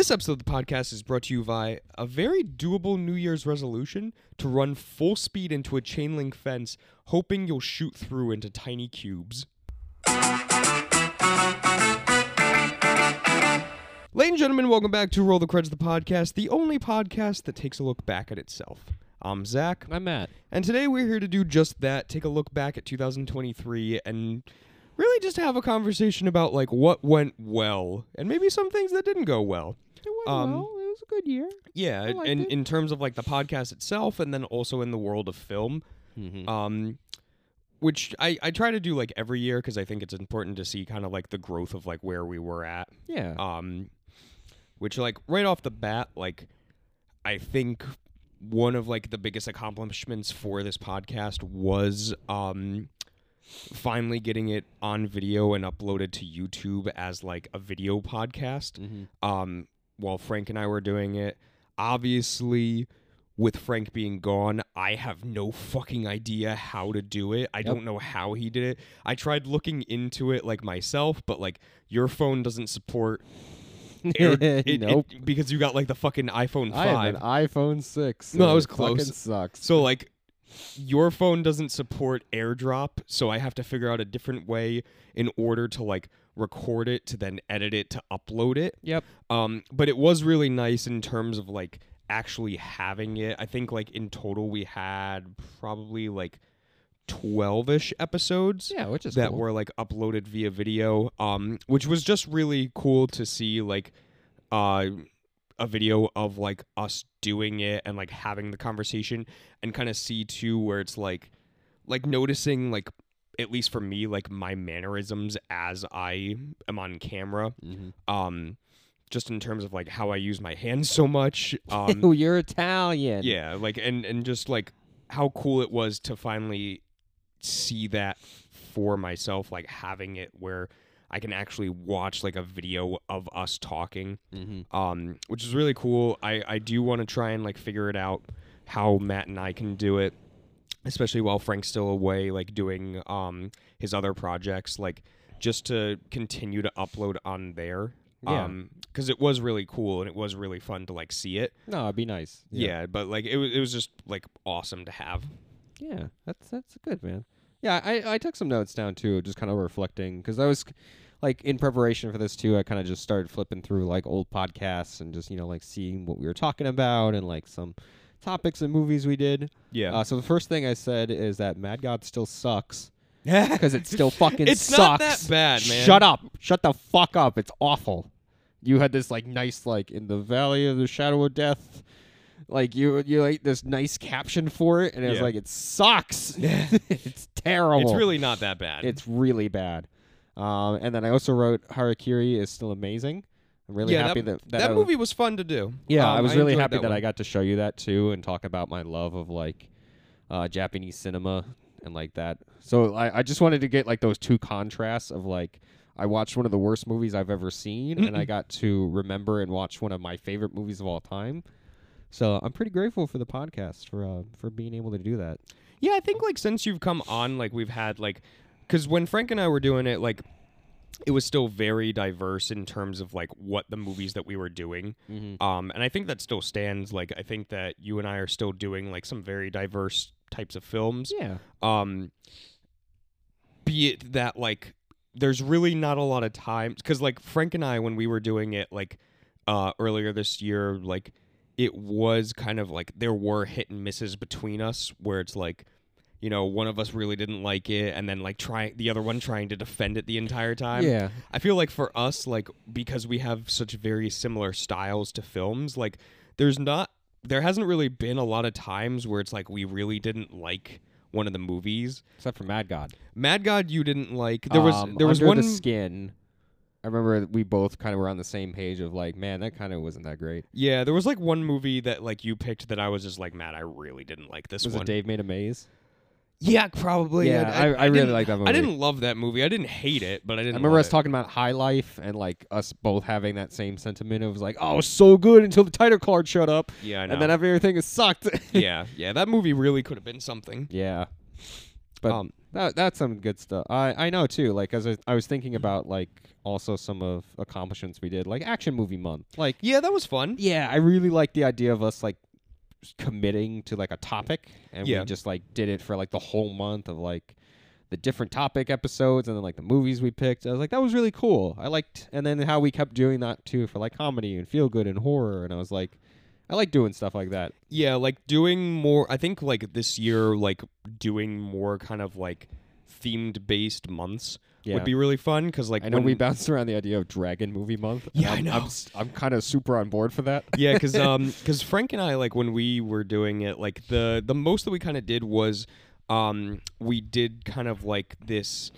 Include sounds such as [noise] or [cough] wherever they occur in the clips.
This episode of the podcast is brought to you by a very doable New Year's resolution to run full speed into a chain link fence, hoping you'll shoot through into tiny cubes. Ladies and gentlemen, welcome back to Roll the Creds, the podcast, the only podcast that takes a look back at itself. I'm Zach, I'm Matt. and today we're here to do just that take a look back at 2023 and really just have a conversation about like what went well and maybe some things that didn't go well. It went Um, well. It was a good year. Yeah, I liked in it. in terms of like the podcast itself, and then also in the world of film, Mm-hmm. um, which I I try to do like every year because I think it's important to see kind of like the growth of like where we were at. yeah. Um, which like right off the bat, like I think one of like the biggest accomplishments for this podcast was um finally getting it on video and uploaded to YouTube as like a video podcast mm-hmm. um, while Frank and I were doing it. Obviously, with Frank being gone, I have no fucking idea how to do it. I don't know how he did it. I tried looking into it like myself, but like your phone doesn't support. [laughs] Air, it- it- nope. because you got like the fucking iPhone I have five. an iPhone six. No, I was it fucking close. Sucks. So like your phone doesn't support AirDrop, so I have to figure out a different way in order to like record it to then edit it to upload it. Yep. Um but it was really nice in terms of like actually having it. I think like in total we had probably like 12ish episodes Yeah, which is that cool. were like uploaded via video um which was just really cool to see like uh a video of like us doing it and like having the conversation and kind of see too where it's like like noticing like at least for me like my mannerisms as I am on camera Mhm. um just in terms of like how I use my hands so much [laughs] um Ew, you're Italian. yeah like and and just like how cool it was to finally see that for myself like having it where i can actually watch like a video of us talking Mm-hmm. um which is really cool i i do want to try and like figure it out how matt and i can do it especially while frank's still away like doing um his other projects like just to continue to upload on there Yeah. um because it was really cool and it was really fun to like see it No, it'd be nice. yeah, but like it was it was just like awesome to have. Yeah, that's that's good, man. Yeah, I I took some notes down too, just kind of reflecting because I was like in preparation for this too. I kind of just started flipping through like old podcasts and just you know like seeing what we were talking about and like some topics and movies we did. Yeah. Uh, so the first thing I said is that Mad God still sucks Because [laughs] because it still fucking It's sucks. not that bad, man. Shut up! Shut the fuck up! It's awful. You had this like nice like in the valley of the shadow of death. Like you, you like this nice caption for it, and it was like it sucks. [laughs] [laughs] it's terrible. It's really not that bad. it's really bad. Um, and then I also wrote Harakiri is still amazing. I'm really yeah, happy that, that that, that movie was fun to do. Yeah, Um, I was really enjoyed happy that, one. I got to show you that too and talk about my love of like uh, Japanese cinema and like that. So I, I just wanted to get like those two contrasts of like I watched one of the worst movies I've ever seen and I got to remember and watch one of my favorite movies of all time. So I'm pretty grateful for the podcast for uh, for being able to do that. Yeah, I think like since you've come on, like we've had like, because when Frank and I were doing it, like it was still very diverse in terms of like what the movies that we were doing. Mm-hmm. Um, and I think that still stands. Like I think that you and I are still doing like some very diverse types of films. Yeah. um be it that like there's really not a lot of time because like frank and i when we were doing it like uh earlier this year like it was kind of like there were hit and misses between us where it's like you know one of us really didn't like it and then like trying the other one trying to defend it the entire time yeah. I feel like for us, like because we have such very similar styles to films, like there's not there hasn't really been a lot of times where it's like we really didn't like one of the movies. Except for Mad God. Mad God you didn't like. There was Um, there was Under one the skin. I remember we both kind of were on the same page of like, man, that kind of wasn't that great. yeah, there was like one movie that like you picked that I was just like, man, I really didn't like this one. Was one. it Dave Made a Maze? Yeah, probably. Yeah, I- I really didn't- like that movie. I didn't love that movie. I didn't hate it, but I I didn't. I remember us it. talking about High Life and like us both having that same sentiment. It was like, oh, so good until the title card showed up, Yeah, I know. and then everything is sucked. [laughs] yeah, yeah, that movie really could have been something. yeah, but um, That that's some good stuff. I I know too. Like as I, I was thinking about like also some of accomplishments we did, like action movie month. Like Yeah, that was fun. yeah, I really like the idea of us like committing to like a topic, and Yeah. we just like did it for like the whole month of like the different topic episodes, and then like the movies we picked. I was like, that was really cool. I liked, and then how we kept doing that too for like comedy and feel good and horror, and I was like, I like doing stuff like that. Yeah, like doing more. I think like this year, like doing more kind of like themed based months Yeah. would be really fun because like I know when, we bounced around the idea of Dragon Movie Month. Yeah, I I'm, know. I'm, I'm kind of super on board for that. yeah, because [laughs] um, because Frank and I like when we were doing it, like the the most that we kind of did was um, we did kind of like this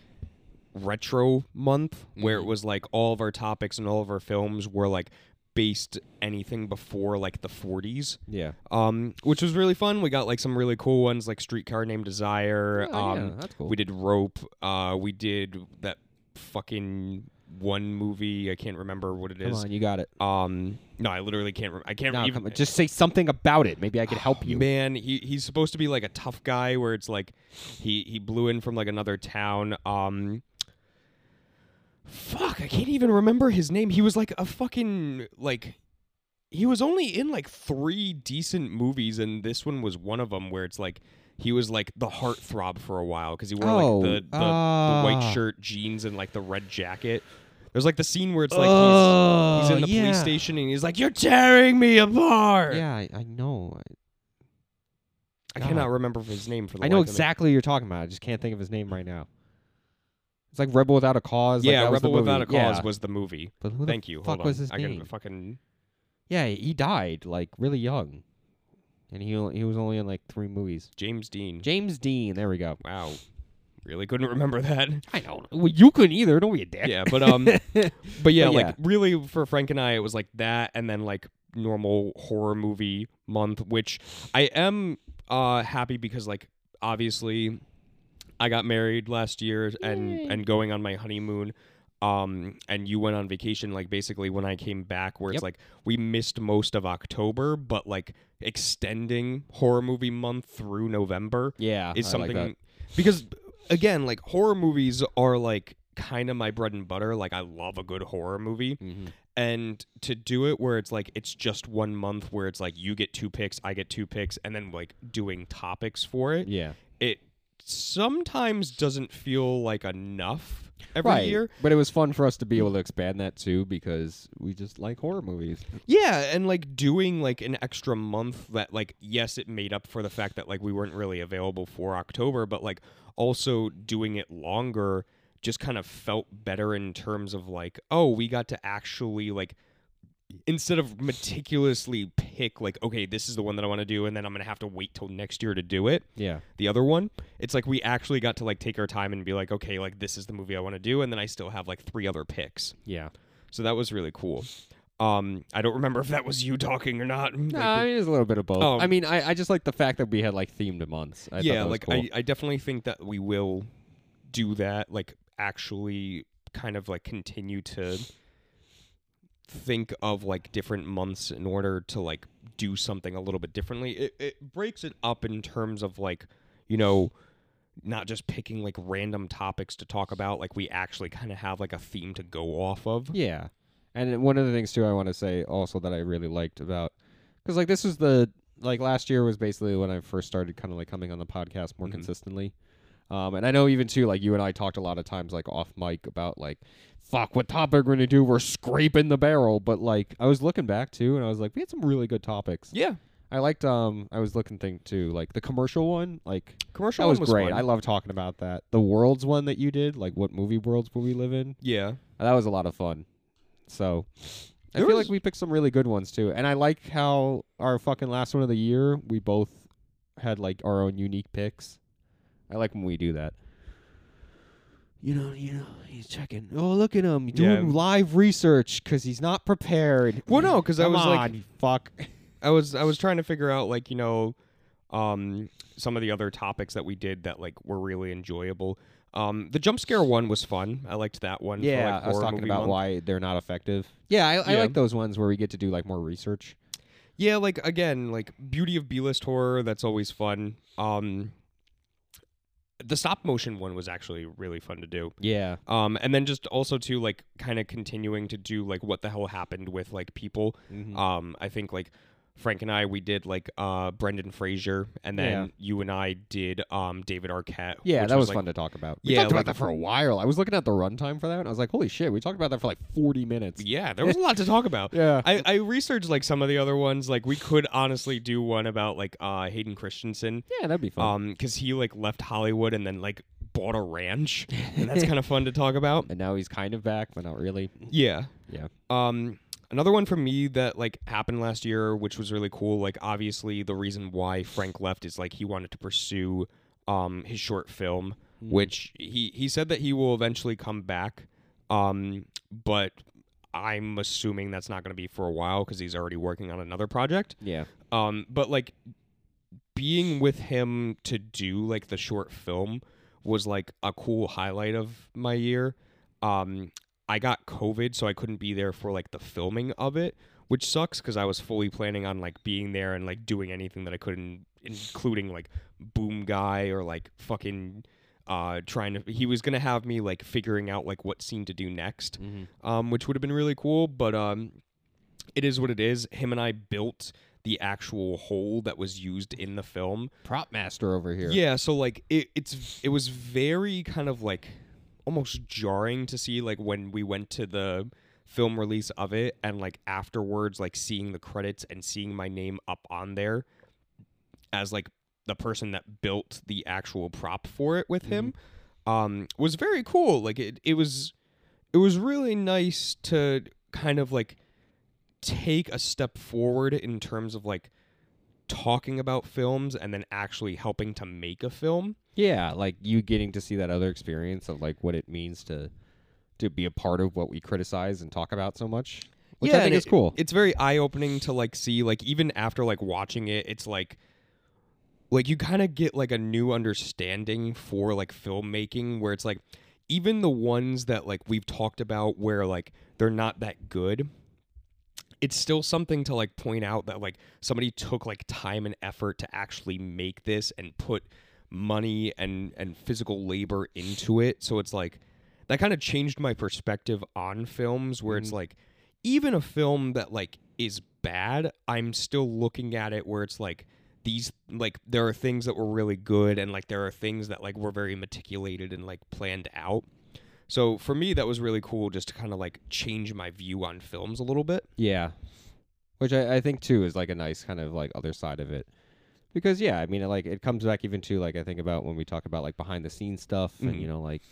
retro month where it Mhm. was like all of our topics and all of our films were like based anything before like the 40s Yeah. um which was really fun we got like some really cool ones like streetcar named desire Oh, um yeah, that's cool. we did rope uh we did that fucking one movie i can't remember what it is. Come on, you got it. um no i literally can't rem- i can't No, even just say something about it. Maybe I could help you. man he he's supposed to be like a tough guy where it's like he he blew in from like another town um fuck i can't even remember his name he was like a fucking like he was only in like three decent movies and this one was one of them where it's like he was like the heartthrob for a while because he wore Oh, like the, the, the ah. white shirt jeans and like the red jacket there's like the scene where it's like he's oh, he's in the yeah. police station and he's like you're tearing me apart Yeah, I, I know. I God. cannot remember his name for the I know life of me. exactly what you're talking about. I just can't think of his name right now. It's like Rebel Without a Cause. like, Yeah, the Rebel Without a. Cause Yeah. was the movie. But who Thank the you. fuck Hold on. was his I name? can fucking Yeah, he died like really young, and he he was only in like three movies. James Dean. James Dean. There we go. wow. Really couldn't remember that. I know. Well, you couldn't either. Don't be a dick. yeah, but um [laughs] but yeah, But like yeah. really for Frank and I it was like that and then like normal horror movie month, which I am uh happy because like obviously I got married last year and Yay. and going on my honeymoon um and you went on vacation like basically when I came back where Yep. it's like we missed most of October but like extending horror movie month through November yeah, is I like something that. because again like horror movies are like kind of my bread and butter like I love a good horror movie Mhm. and to do it where it's like it's just one month where it's like you get two picks I get two picks and then like doing topics for it Yeah, it sometimes doesn't feel like enough every right. year But it was fun for us to be able to expand that too because we just like horror movies. Yeah, and like doing like an extra month that like yes, it made up for the fact that like we weren't really available for October, but like also doing it longer just kind of felt better in terms of like, oh, we got to actually like instead of meticulously pick like, okay, this is the one that I want to do and then I'm going to have to wait till next year to do it. Yeah, The other one, it's like we actually got to like take our time and be like, okay, like this is the movie I want to do and then I still have like three other picks. yeah. So that was really cool. Um, I don't remember if that was you talking or not. No, Like, I mean it's a little bit of both. Um, I mean, I, I just like the fact that we had like themed months. I yeah, was like cool. I, I definitely think that we will do that. Like actually, kind of like continue to think of like different months in order to like do something a little bit differently. It it breaks it up in terms of like you know. Not just picking like random topics to talk about, like we actually kind of have like a theme to go off of. Yeah. And one of the things too I want to say also that I really liked about cuz like this was the like last year was basically when I first started kind of like coming on the podcast more Mhm. consistently. Um and I know even too like you and I talked a lot of times like off mic about like fuck what topic we're going to do we're scraping the barrel but like I was looking back too and I was like we had some really good topics. Yeah, I liked um I was looking thing too like the commercial one like commercial that was, was great. fun. I love talking about that. The worlds one that you did like what movie worlds will we live in? yeah, That was a lot of fun. So I There feel was- like we picked some really good ones too. And I like how our fucking last one of the year, we both had like our own unique picks. I like when we do that. You know, you know, he's checking. Oh, look at him doing Yeah. live research because he's not prepared. Well, no, because I Come was like- on, you fuck. [laughs] I was I was trying to figure out like you know, um, some of the other topics that we did that like were really enjoyable. Um, the jump scare one was fun. I liked that one. Yeah, for, like, I was horror talking movie about month. why they're not effective. Yeah, I, I Yeah. like those ones where we get to do like more research. Yeah, like again, like beauty of B list horror. That's always fun. Um, the stop motion one was actually really fun to do. Yeah. Um, and then just also to like kind of continuing to do like what the hell happened with like people. Mhm. Um, I think like Frank and I we did like uh Brendan Fraser, and then Yeah. you and I did um David Arquette. Yeah, which that was like, fun to talk about. We Yeah, talked like- about that for a while. I was looking at the runtime for that, and I was like, "Holy shit!" We talked about that for like forty minutes. Yeah, there was a [laughs] lot to talk about. Yeah. I, I researched like some of the other ones. Like we could honestly do one about like uh Hayden Christensen. yeah, that'd be fun. Um, because he like left Hollywood and then like bought a ranch, and that's [laughs] kind of fun to talk about. and now he's kind of back, but not really. Yeah. Yeah. Um, another one for me that like happened last year, which was really cool. Like obviously the reason why Frank left is like he wanted to pursue um his short film, Mm. which he he said that he will eventually come back. Um, but I'm assuming that's not going to be for a while because he's already working on another project. Yeah. Um, but like being with him to do like the short film was like a cool highlight of my year. Um, I got COVID, so I couldn't be there for like the filming of it, which sucks because I was fully planning on like being there and like doing anything that I could, in- including like Boom Guy or like fucking uh trying to. He was gonna have me like figuring out like what scene to do next Mm-hmm. um, which would have been really cool. But um, it is what it is. Him and I built the actual hole that was used in the film. Prop master over here. Yeah, so like it, it's it was very kind of like almost jarring to see like when we went to the film release of it and like afterwards like seeing the credits and seeing my name up on there as like the person that built the actual prop for it with him um was very cool. Like it it was it was really nice to kind of like take a step forward in terms of like talking about films and then actually helping to make a film. Yeah, like you getting to see that other experience of like what it means to to be a part of what we criticize and talk about so much. Which I think is it- cool. It's very eye opening to like see like even after like watching it, it's like like you kind of get like a new understanding for like filmmaking where it's like even the ones that like we've talked about where like they're not that good it's still something to like point out that like somebody took like time and effort to actually make this and put money and and physical labor into it so it's like that kind of changed my perspective on films where it's Mhm. like even a film that like is bad i'm still looking at it where it's like these like there are things that were really good and like there are things that like were very meticulated and like planned out so for me that was really cool just to kind of like change my view on films a little bit Yeah. Which I, I think too is like a nice kind of like other side of it. Because yeah, I mean like it comes back even to like I think about when we talk about like behind the scenes stuff and Mhm. you know like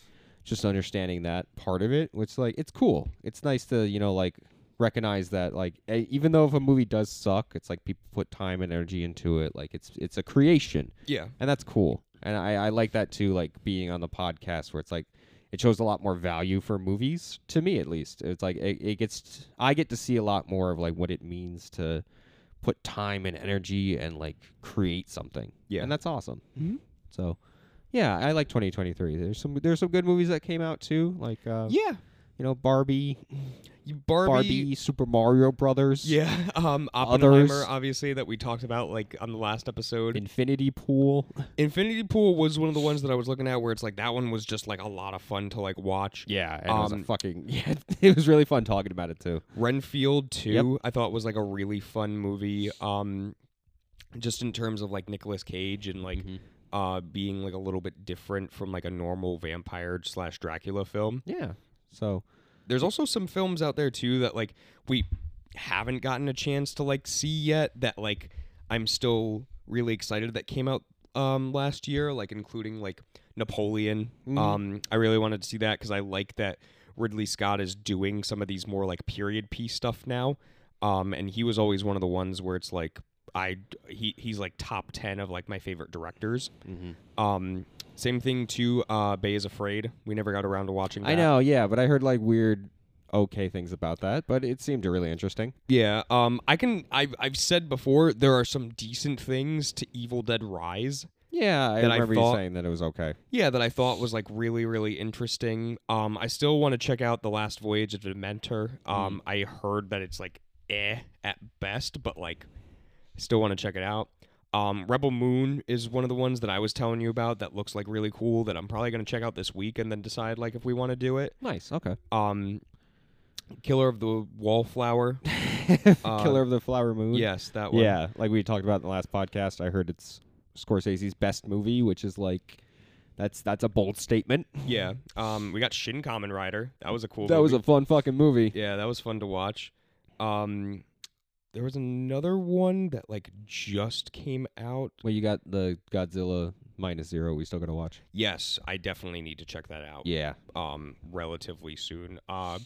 just understanding that part of it, which like it's cool. It's nice to, you know, like recognize that like e- even though if a movie does suck, it's like people put time and energy into it. Like it's it's a creation. yeah And that's cool. And I, I like that too, like being on the podcast where it's like it shows a lot more value for movies to me at least. It's like it, it gets I get to see a lot more of like what it means to put time and energy and like create something. Yeah. And that's awesome. Mhm. So yeah, I like 2023. There's some there's some good movies that came out too, like uh, yeah you know Barbie, Barbie, Barbie, Super Mario Brothers, Yeah, [laughs] um, Oppenheimer, Others. obviously, that we talked about like on the last episode. Infinity Pool. Infinity Pool was one of the ones that I was looking at where it's like that one was just like a lot of fun to like watch. Yeah, and it was Um, fucking [laughs] yeah. It was really fun talking about it too. Renfield 2, Yep. I thought was like a really fun movie. Um, just in terms of like Nicolas Cage and like Mhm. uh being like a little bit different from like a normal vampire slash Dracula film. Yeah. So There's also some films out there too that like we haven't gotten a chance to like see yet that like I'm still really excited that came out um last year like including like Napoleon. Mhm. Um I really wanted to see that cuz I like that Ridley Scott is doing some of these more like period piece stuff now. Um and he was always one of the ones where it's like I he he's like top 10 of like my favorite directors. Um same thing too uh Beau is Afraid. We never got around to watching that. I know, yeah, but I heard like weird, okay things about that, but it seemed really interesting. Yeah, um, I can. I've I've said before there are some decent things to Evil Dead Rise. Yeah, I That I remember thought- you saying that it was okay. Yeah, that I thought was like really really interesting. Um, I still want to check out the Last Voyage of Demeter. Um, I heard that it's like eh at best, but like, still want to check it out. Um, Rebel Moon is one of the ones that I was telling you about that looks like really cool that I'm probably gonna check out this week and then decide like if we want to do it. Nice. Okay. Um, Killer of the Wallflower. [laughs] Uh, Killer of the Flower Moon. Yes, that one. Yeah, like we talked about in the last podcast, I heard it's Scorsese's best movie, which is like that's that's a bold statement. [laughs] Yeah. Um, we got Shin Kamen Rider. That was a cool. that was a fun fucking movie. Yeah, that was fun to watch. Um, there was another one that like just came out. Well, you got the Godzilla minus zero. We still gotta watch. Yes, I definitely need to check that out. Yeah. Um, relatively soon. Uh,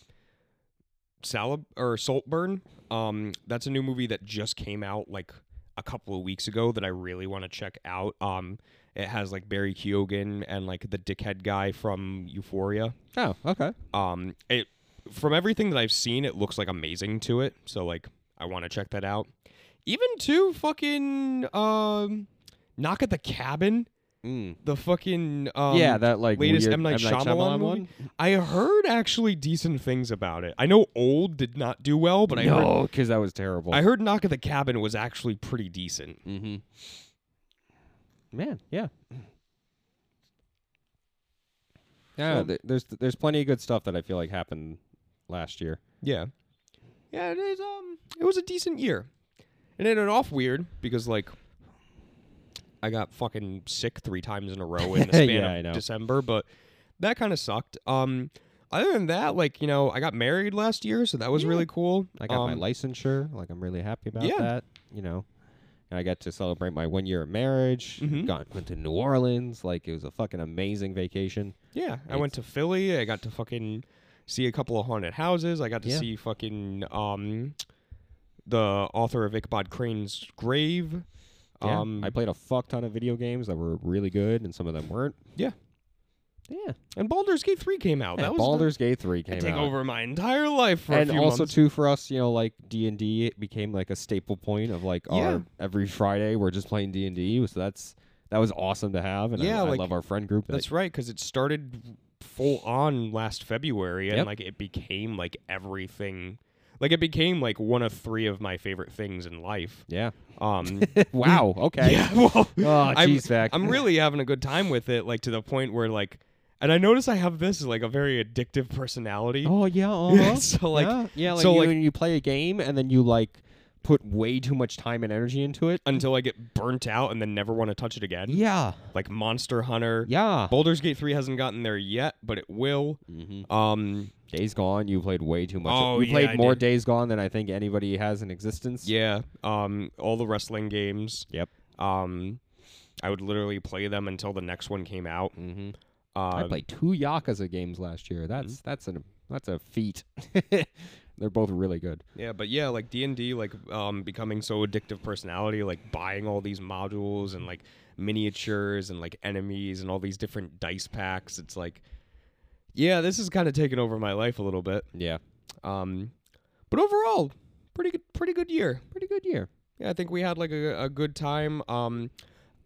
Salib or Saltburn. Um, that's a new movie that just came out like a couple of weeks ago that I really want to check out. Um, it has like Barry Keoghan and like the dickhead guy from Euphoria. Oh, okay. Um, it from everything that I've seen, it looks like amazing to it. So like, I want to check that out. Even to fucking um, knock at the cabin. Mm. The fucking um, yeah, that like latest weird M. Night Shyamalan movie? one. I heard actually decent things about it. I know Old did not do well, but I heard no, because that was terrible. I heard Knock at the Cabin was actually pretty decent. mm-hmm. Man, yeah. Yeah, So- th- there's there's plenty of good stuff that I feel like happened last year. Yeah, yeah, it is. Um, it was a decent year, and it ended off weird because like I got fucking sick three times in a row in [laughs] the span Yeah, of. December, but that kind of sucked. Um, other than that, like you know, I got married last year, so that was Yeah. really cool. I got my Um, licensure. Like I'm really happy about Yeah. that. You know, and I got to celebrate my one year of marriage. Mhm. Got went to New Orleans. Like it was a fucking amazing vacation. Yeah, I went to Philly. I got to fucking see a couple of haunted houses. I got to Yeah. see fucking um the author of Ichabod Crane's grave. Yeah, Um, I played a fuck ton of video games that were really good, and some of them weren't. Yeah. Yeah. and Baldur's Gate 3 came out. And that was Baldur's Gate three came take out. Take over my entire life for and a few also months. too for us, you know, like D and D it became like a staple point of like Yeah. our every Friday we're just playing D and D. So that's that was awesome to have, and Yeah, I, I love our friend group. That's right, because it started full on last February, and Yep. like it became like everything. Like it became like one of three of my favorite things in life. yeah. Um, [laughs] wow. [laughs] Okay. yeah, [laughs] well, Oh, I'm- jeez, Zach. I'm really having a good time with it, like to the point where like, and I notice I have this like a very addictive personality. Oh yeah. Uh-huh. So like, yeah, yeah, like so, you, like- when you play a game and then you like put way too much time and energy into it. until I get burnt out and then never want to touch it again. Yeah. Like Monster Hunter. Yeah. Baldur's Gate 3 hasn't gotten there yet, but it will. Mm-hmm. Um, Days Gone, you played way too much. Oh, you played more. Days Gone than I think anybody has in existence. yeah. Um, all the wrestling games. Yep. Um, I would literally play them until the next one came out. Mm-hmm. Uh, I played two Yakuza games last year. That's that's an that's a feat. [laughs] They're both really good. Yeah, but yeah, like D and D, like um, becoming so addictive personality, like buying all these modules and like miniatures and like enemies and all these different dice packs. It's like, yeah, this is kind of taking over my life a little bit. Yeah. Um, but overall, pretty good, pretty good year. Pretty good year. Yeah, I think we had like a, a good time. Um,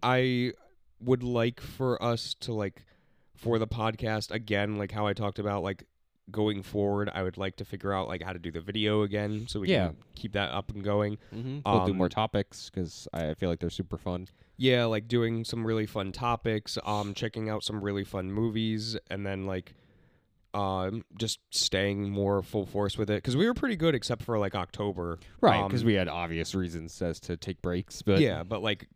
I would like for us to like for the podcast again, like how I talked about, like going forward. I would like to figure out like how to do the video again, so we Yeah. can keep that up and going. Mm-hmm. we'll do more Um, topics because I feel like they're super fun. Yeah, like doing some really fun topics, um, checking out some really fun movies, and then like, um, just staying more full force with it because we were pretty good except for like October, Right, because um, we had obvious reasons as to take breaks, but yeah, but like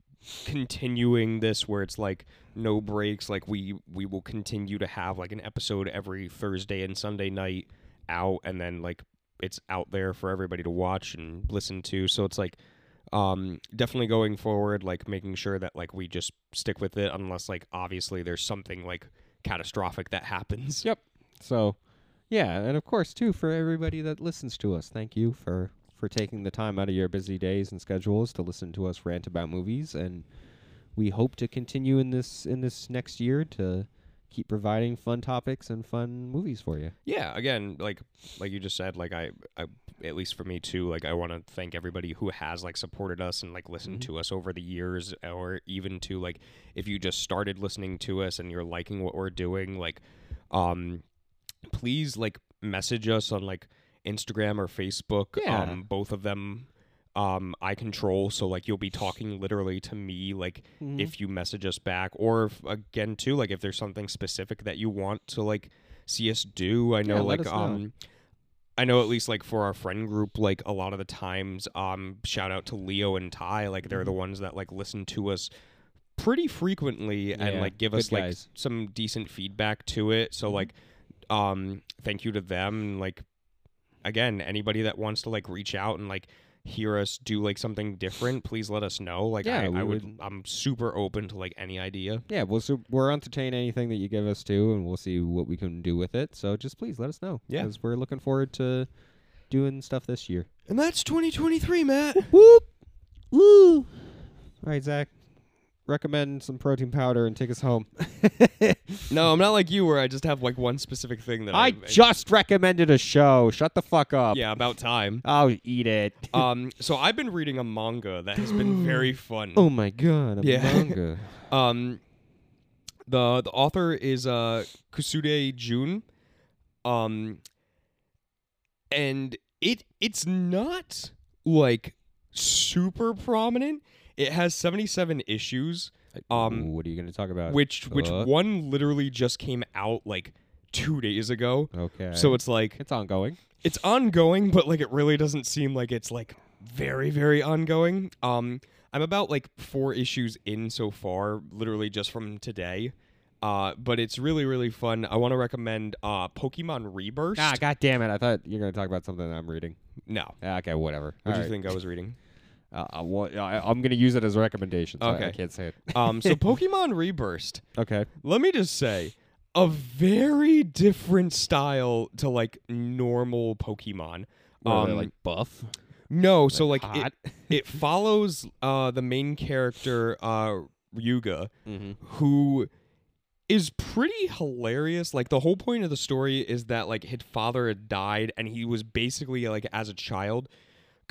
continuing this where it's like no breaks, like we we will continue to have like an episode every Thursday and Sunday night out, and then like it's out there for everybody to watch and listen to. So it's like um definitely going forward like making sure that like we just stick with it unless like obviously there's something like catastrophic that happens Yep. So, yeah, and of course too for everybody that listens to us, thank you for for taking the time out of your busy days and schedules to listen to us rant about movies, and we hope to continue in this in this next year to keep providing fun topics and fun movies for you. yeah again like like you just said like I, I at least for me too like i want to thank everybody who has like supported us and like listened Mhm. to us over the years or even to like if you just started listening to us and you're liking what we're doing like um please like message us on like instagram or facebook Yeah. um both of them um I control so like you'll be talking literally to me like if you message us back or if, again too like if there's something specific that you want to like see us do. I know Yeah, like know. um I know at least like for our friend group, like a lot of the times, um, shout out to Leo and Ty, like they're Mm-hmm. the ones that like listen to us pretty frequently and like give us like some decent feedback to it. So Mhm. like, um, thank you to them. Like, again, anybody that wants to like reach out and like hear us do like something different, please let us know. Like, Yeah, I, I would, would- I'm super open to like any idea. Yeah, we'll so we'll entertain anything that you give us too, and we'll see what we can do with it. So just please let us know. Yeah. because we're looking forward to doing stuff this year. And that's 2023, Matt. Whoop, woo! All right, Zach, recommend some protein powder and take us home. [laughs] no, I'm not like you where I just have like one specific thing that I, I just recommended a show. Shut the fuck up. yeah, about time. I'll eat it. [laughs] um, so I've been reading a manga that has been very [gasps] fun. oh my god, a Yeah. [laughs] manga. Um, the the author is uh Kusude Jun. Um, and it it's not like super prominent. It has seventy seven issues, Um, Ooh, what are you going to talk about? which which one literally just came out like two days ago. okay. So it's like it's ongoing. it's ongoing, but like it really doesn't seem like it's like very very ongoing. Um, I'm about like four issues in so far, literally just from today. Uh, but it's really really fun. I want to recommend uh Pokemon Reburst. Ah, god damn it! I thought you were going to talk about something that I'm reading. no. Ah, Okay, whatever. What do you right. think I was reading? Uh, I, want, I, I'm going to use it as a recommendation. So I- I can't say it. [laughs] Um, so [laughs] Pokemon Reburst. Okay. Let me just say, a very different style to like normal Pokemon. What Um, like buff. No, so like it, [laughs] it follows uh the main character uh Ryuga mm-hmm. who is pretty hilarious. Like the whole point of the story is that like his father had died and he was basically like as a child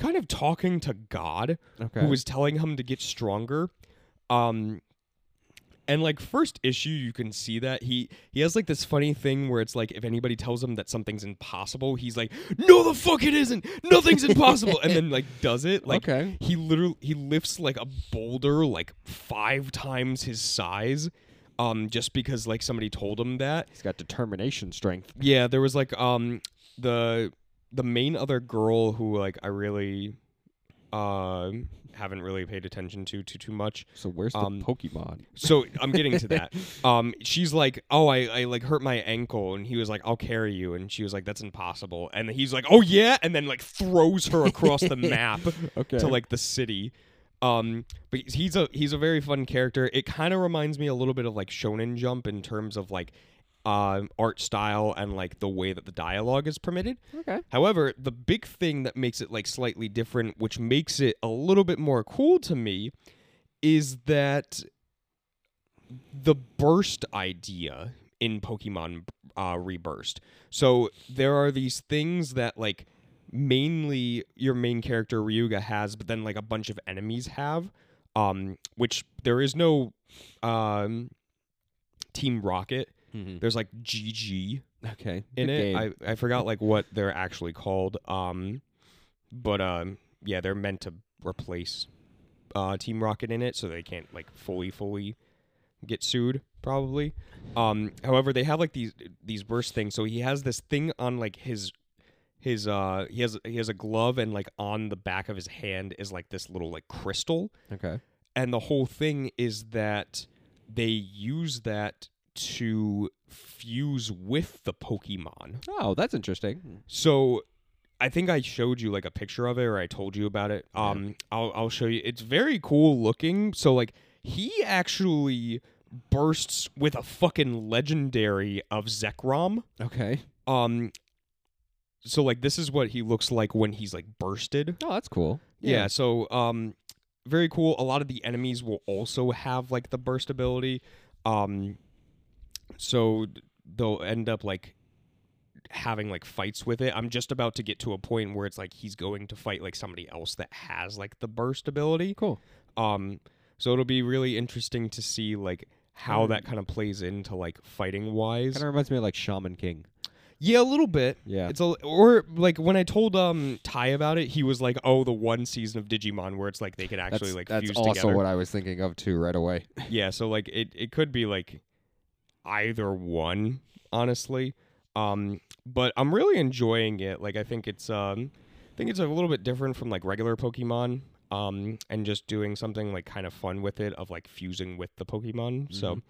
kind of talking to God Okay. who was telling him to get stronger. Um and like first issue you can see that he he has like this funny thing where it's like if anybody tells him that something's impossible he's like no the fuck it isn't nothing's impossible and then like does it like okay. he literally he lifts like a boulder like five times his size um just because like somebody told him that He's got determination strength. yeah there was like um the the main other girl who like i really uh haven't really paid attention to too too much So where's the Um, Pokemon? so i'm getting to that [laughs] um she's like oh I, I like hurt my ankle and he was like i'll carry you and she was like that's impossible and he's like oh yeah and then like throws her across the [laughs] map Okay. to like the city. Um, but he's a he's a very fun character. It kind of reminds me a little bit of like Shonen Jump in terms of like um art style and like the way that the dialogue is permitted. okay. However, the big thing that makes it like slightly different, which makes it a little bit more cool to me, is that the burst idea in Pokemon uh, Reburst. So there are these things that like mainly your main character Ryuga has, but then like a bunch of enemies have. Um, which there is no um Team Rocket. Mm-hmm. There's like GG Okay. in Good it. game. I, I forgot like what they're actually called. Um, but um, yeah, they're meant to replace uh, Team Rocket in it, so they can't like fully fully get sued probably. Um, however, they have like these these burst things. So he has this thing on like his his uh he has he has a glove and like on the back of his hand is like this little like crystal okay. and the whole thing is that they use that to fuse with the Pokemon. Oh, that's interesting. So I think I showed you like a picture of it or I told you about it. Yeah. Um I'll I'll show you. It's very cool looking. So like he actually bursts with a fucking legendary of Zekrom. Okay. Um so like this is what he looks like when he's like bursted. Oh, that's cool. Yeah. so um very cool. A lot of the enemies will also have like the burst ability. Um so they'll end up like having like fights with it. I'm just about to get to a point where it's like he's going to fight like somebody else that has like the burst ability. Cool. Um so it'll be really interesting to see like how that kind of plays into like fighting wise. Kind of reminds me of like Shaman King. Yeah, a little bit. Yeah. It's a or like when I told um Ty about it, he was like, "Oh, the one season of Digimon where it's like they can actually that's like that's fuse also together." what I was thinking of too right away. yeah, so like it it could be like either one, honestly. Um, but I'm really enjoying it. Like I think it's um, I think it's a little bit different from like regular Pokemon. Um, and just doing something like kind of fun with it of like fusing with the Pokemon. So,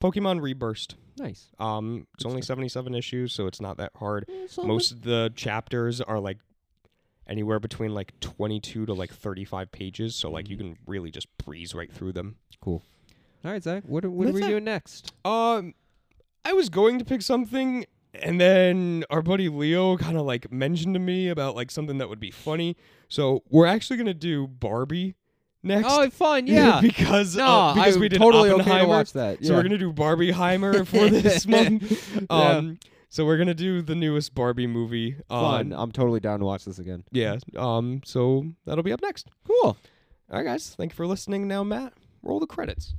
Pokemon Reburst. Nice. Um, it's Good only stuff. 77 issues, so it's not that hard. Most of the chapters are like anywhere between like 22 to like 35 pages, so like you Mm-hmm. can really just breeze right through them. All right, Zach. What are, what are we it. doing next? Um, I was going to pick something, and then our buddy Leo kind of like mentioned to me about like something that would be funny. So we're actually gonna do Barbie next. Oh, fun. Yeah. [laughs] because no, uh, because I'm we did totally Oppenheimer. okay to watch that. So we're gonna do Barbieheimer [laughs] for this month. [laughs] Yeah. Um, so we're gonna do the newest Barbie movie. fun. Um, I'm totally down to watch this again. yeah. Um. So that'll be up next. Cool. All right, guys. Thank you for listening. Now, Matt, roll the credits.